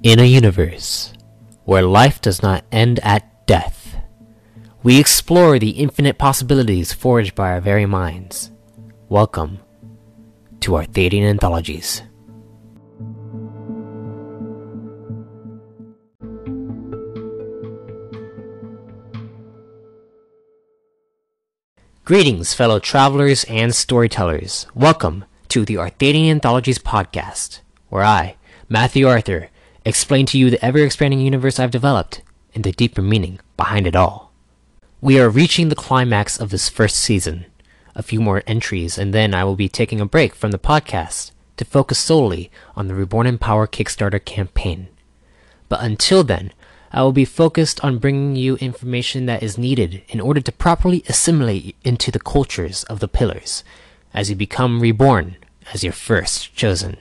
In a universe where life does not end at death, we explore the infinite possibilities forged by our very minds. Welcome to our Arthadian Anthologies. Greetings, fellow travelers and storytellers. Welcome to the Arthadian Anthologies podcast, where I, Matthew Arthur, explain to you the ever expanding universe I've developed and the deeper meaning behind it all. We are reaching the climax of this first season. A few more entries, and then I will be taking a break from the podcast to focus solely on the Reborn in Power Kickstarter campaign. But until then, I will be focused on bringing you information that is needed in order to properly assimilate into the cultures of the pillars as you become reborn as your first chosen.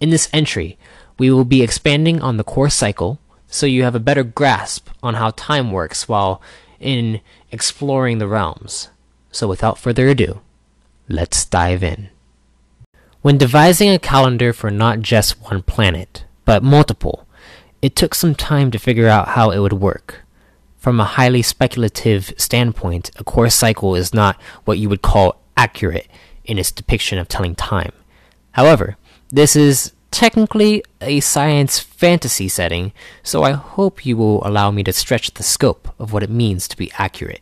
In this entry, we will be expanding on the core cycle so you have a better grasp on how time works while in exploring the realms. So without further ado, let's dive in. When devising a calendar for not just one planet, but multiple, it took some time to figure out how it would work. From a highly speculative standpoint, a core cycle is not what you would call accurate in its depiction of telling time. However, this is technically a science fantasy setting, so I hope you will allow me to stretch the scope of what it means to be accurate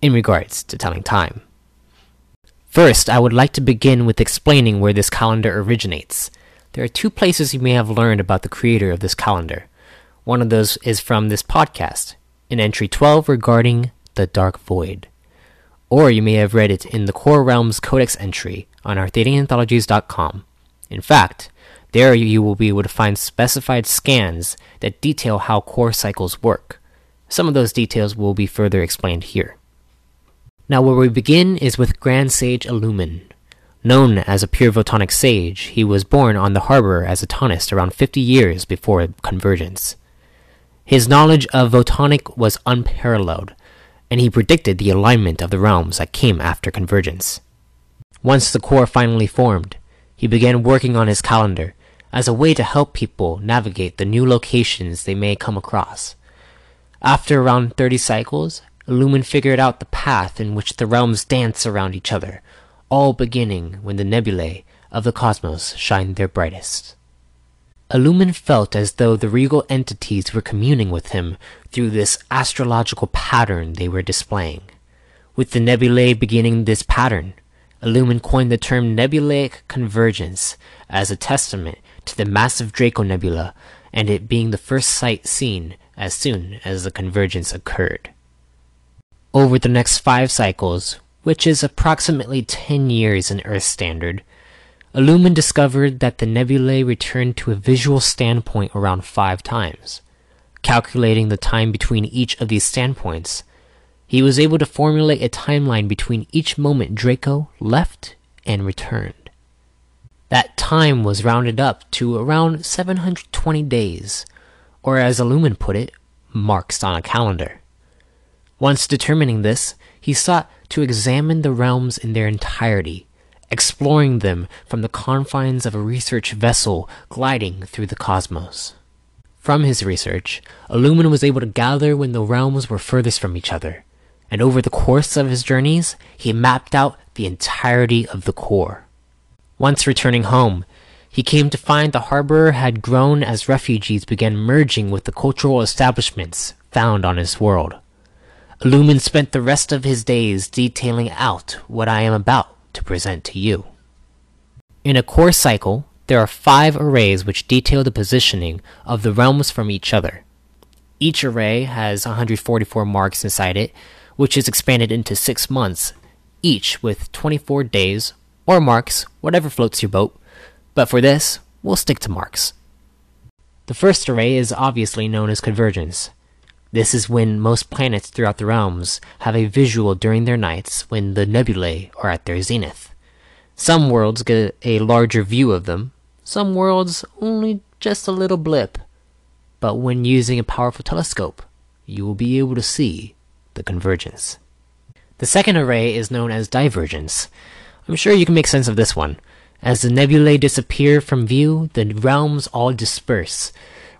in regards to telling time. First, I would like to begin with explaining where this calendar originates. There are two places you may have learned about the creator of this calendar. One of those is from this podcast, in entry 12 regarding the Dark Void. Or you may have read it in the Core Realms Codex entry on ArthadianAnthologies.com. In fact, there you will be able to find specified scans that detail how core cycles work. Some of those details will be further explained here. Now, where we begin is with Grand Sage Illumin. Known as a pure Votonic sage, he was born on the harbor as a Tonist around 50 years before Convergence. His knowledge of Votonic was unparalleled, and he predicted the alignment of the realms that came after Convergence. Once the core finally formed, he began working on his calendar as a way to help people navigate the new locations they may come across. After around 30 cycles, Illumin figured out the path in which the realms dance around each other, all beginning when the nebulae of the cosmos shine their brightest. Illumin felt as though the regal entities were communing with him through this astrological pattern they were displaying. With the nebulae beginning this pattern, Illumin coined the term nebulaic convergence as a testament to the massive Draco Nebula and it being the first sight seen as soon as the convergence occurred. Over the next five cycles, which is approximately 10 years in Earth standard, Illumin discovered that the nebulae returned to a visual standpoint around five times. Calculating the time between each of these standpoints, he was able to formulate a timeline between each moment Draco left and returned. That time was rounded up to around 720 days, or as Illumin put it, marks on a calendar. Once determining this, he sought to examine the realms in their entirety exploring them from the confines of a research vessel gliding through the cosmos. From his research, Illumin was able to gather when the realms were furthest from each other, and over the course of his journeys, he mapped out the entirety of the core. Once returning home, he came to find the harbor had grown as refugees began merging with the cultural establishments found on his world. Illumin spent the rest of his days detailing out what I am about to present to you. In a core cycle, there are five arrays which detail the positioning of the realms from each other. Each array has 144 marks inside it, which is expanded into six months, each with 24 days, or marks, whatever floats your boat. But for this, we'll stick to marks. The first array is obviously known as convergence. This is when most planets throughout the realms have a visual during their nights when the nebulae are at their zenith. Some worlds get a larger view of them, some worlds only just a little blip. But when using a powerful telescope, you will be able to see the convergence. The second array is known as divergence. I'm sure you can make sense of this one. As the nebulae disappear from view, the realms all disperse,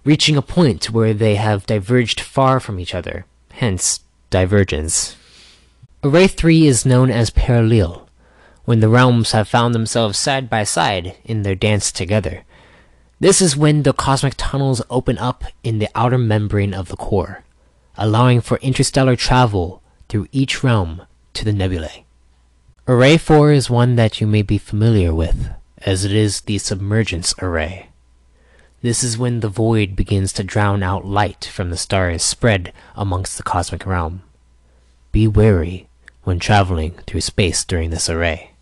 reaching a point where they have diverged far from each other, hence divergence. Array 3 is known as parallel, when the realms have found themselves side by side in their dance together. This is when the cosmic tunnels open up in the outer membrane of the core, allowing for interstellar travel through each realm to the nebulae. Array 4 is one that you may be familiar with, as it is the submergence array. This is when the void begins to drown out light from the stars spread amongst the cosmic realm. Be wary when traveling through space during this array.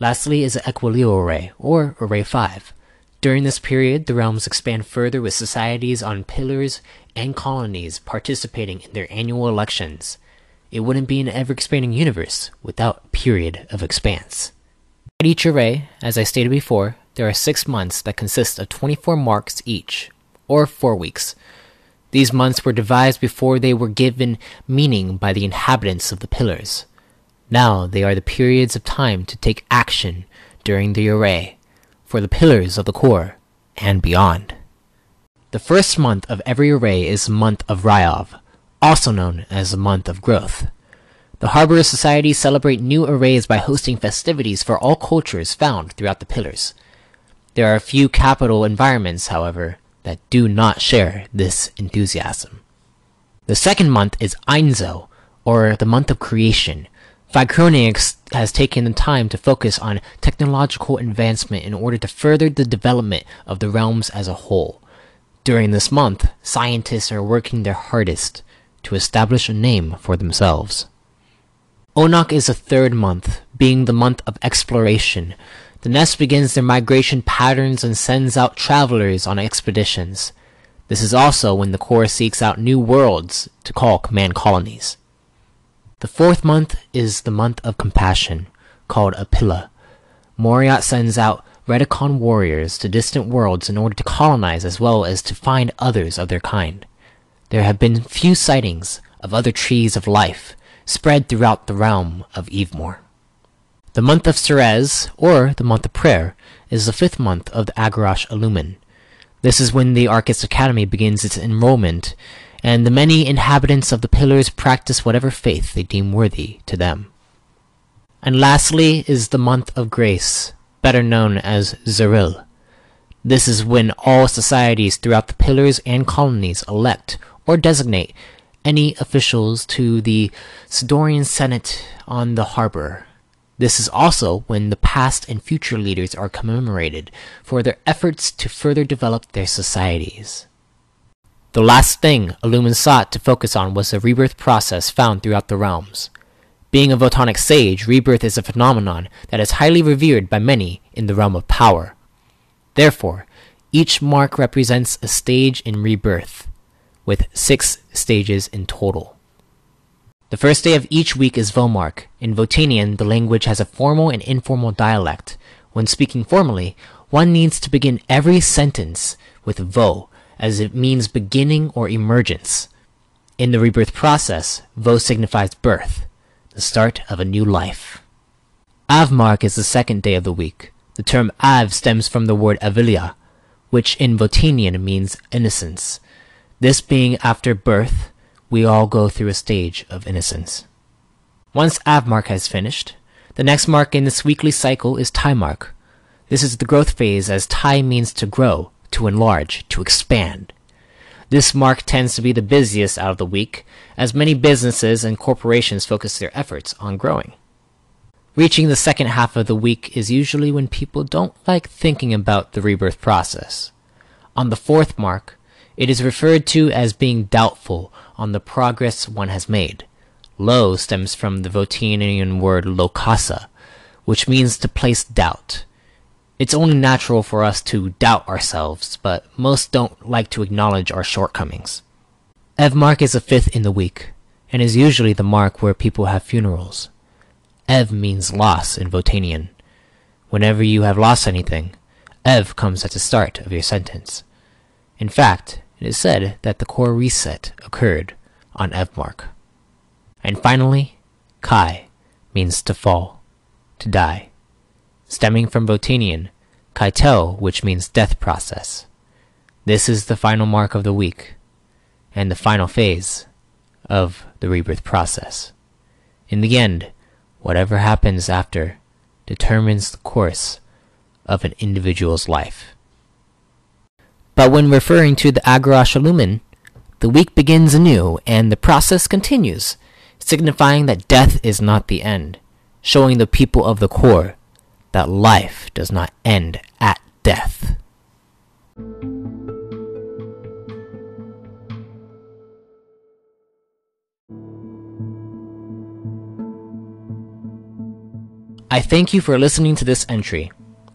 Lastly is the Equileo array, or Array 5. During this period, the realms expand further with societies on pillars and colonies participating in their annual elections. It wouldn't be an ever expanding universe without a period of expanse. At each array, as I stated before, there are six months that consist of 24 marks each, or four weeks. These months were devised before they were given meaning by the inhabitants of the pillars. Now they are the periods of time to take action during the array, for the pillars of the core, and beyond. The first month of every array is the month of Ryov, also known as the month of growth. The Harbor Societies celebrate new arrays by hosting festivities for all cultures found throughout the pillars. There are a few capital environments, however, that do not share this enthusiasm. The second month is Einzo, or the month of creation. Vicronix has taken the time to focus on technological advancement in order to further the development of the realms as a whole. During this month, scientists are working their hardest to establish a name for themselves. Onak is the third month, being the month of exploration. The nest begins their migration patterns and sends out travelers on expeditions. This is also when the core seeks out new worlds to call command colonies. The fourth month is the month of compassion, called Apilla. Moriat sends out Redicon warriors to distant worlds in order to colonize as well as to find others of their kind. There have been few sightings of other trees of life, spread throughout the realm of Evemore. The month of Ceres, or the month of prayer, is the fifth month of the Agerosh Illumin. This is when the Arcus Academy begins its enrollment, and the many inhabitants of the pillars practice whatever faith they deem worthy to them. And lastly is the month of grace, better known as Zeril. This is when all societies throughout the pillars and colonies elect or designate any officials to the Sidorian Senate on the harbor. This is also when the past and future leaders are commemorated for their efforts to further develop their societies. The last thing Illumin sought to focus on was the rebirth process found throughout the realms. Being a Votonic sage, rebirth is a phenomenon that is highly revered by many in the realm of power. Therefore, each mark represents a stage in rebirth, with six stages in total. The first day of each week is Vomark. In Votanian, the language has a formal and informal dialect. When speaking formally, one needs to begin every sentence with Vo, as it means beginning or emergence. In the rebirth process, Vo signifies birth, the start of a new life. Avmark is the second day of the week. The term Av stems from the word Avilia, which in Votanian means innocence. This being after birth, we all go through a stage of innocence. Once Avmark has finished, the next mark in this weekly cycle is Mark. This is the growth phase as Tai means to grow, to enlarge, to expand. This mark tends to be the busiest out of the week, as many businesses and corporations focus their efforts on growing. Reaching the second half of the week is usually when people don't like thinking about the rebirth process. On the fourth mark, it is referred to as being doubtful on the progress one has made. Lo stems from the Votanian word lokasa, which means to place doubt. It's only natural for us to doubt ourselves, but most don't like to acknowledge our shortcomings. Ev mark is the fifth in the week, and is usually the mark where people have funerals. Ev means loss in Votanian. Whenever you have lost anything, Ev comes at the start of your sentence. In fact, it is said that the core reset occurred on Evmark. And finally, Kai means to fall, to die, stemming from Votanian, Kaito, which means death process. This is the final mark of the week and the final phase of the rebirth process. In the end, whatever happens after determines the course of an individual's life. But when referring to the Agerosh Illumin, the week begins anew and the process continues, signifying that death is not the end, showing the people of the core that life does not end at death. I thank you for listening to this entry.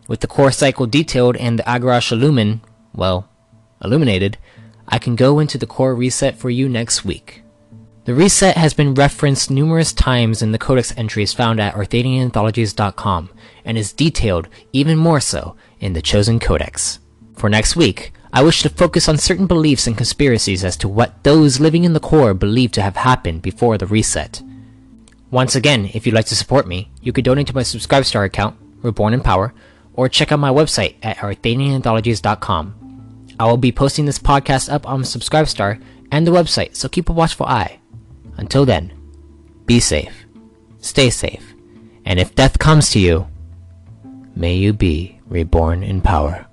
With the core cycle detailed and the Agerosh Illumin, well, illuminated, I can go into the core reset for you next week. The reset has been referenced numerous times in the codex entries found at ArthadianAnthologies.com and is detailed even more so in the Chosen Codex. For next week, I wish to focus on certain beliefs and conspiracies as to what those living in the core believe to have happened before the reset. Once again, if you'd like to support me, you could donate to my Subscribestar account, Reborn in Power, or check out my website at arthadiananthologies.com. I will be posting this podcast up on Subscribestar and the website, so keep a watchful eye. Until then, be safe, stay safe, and if death comes to you, may you be reborn in power.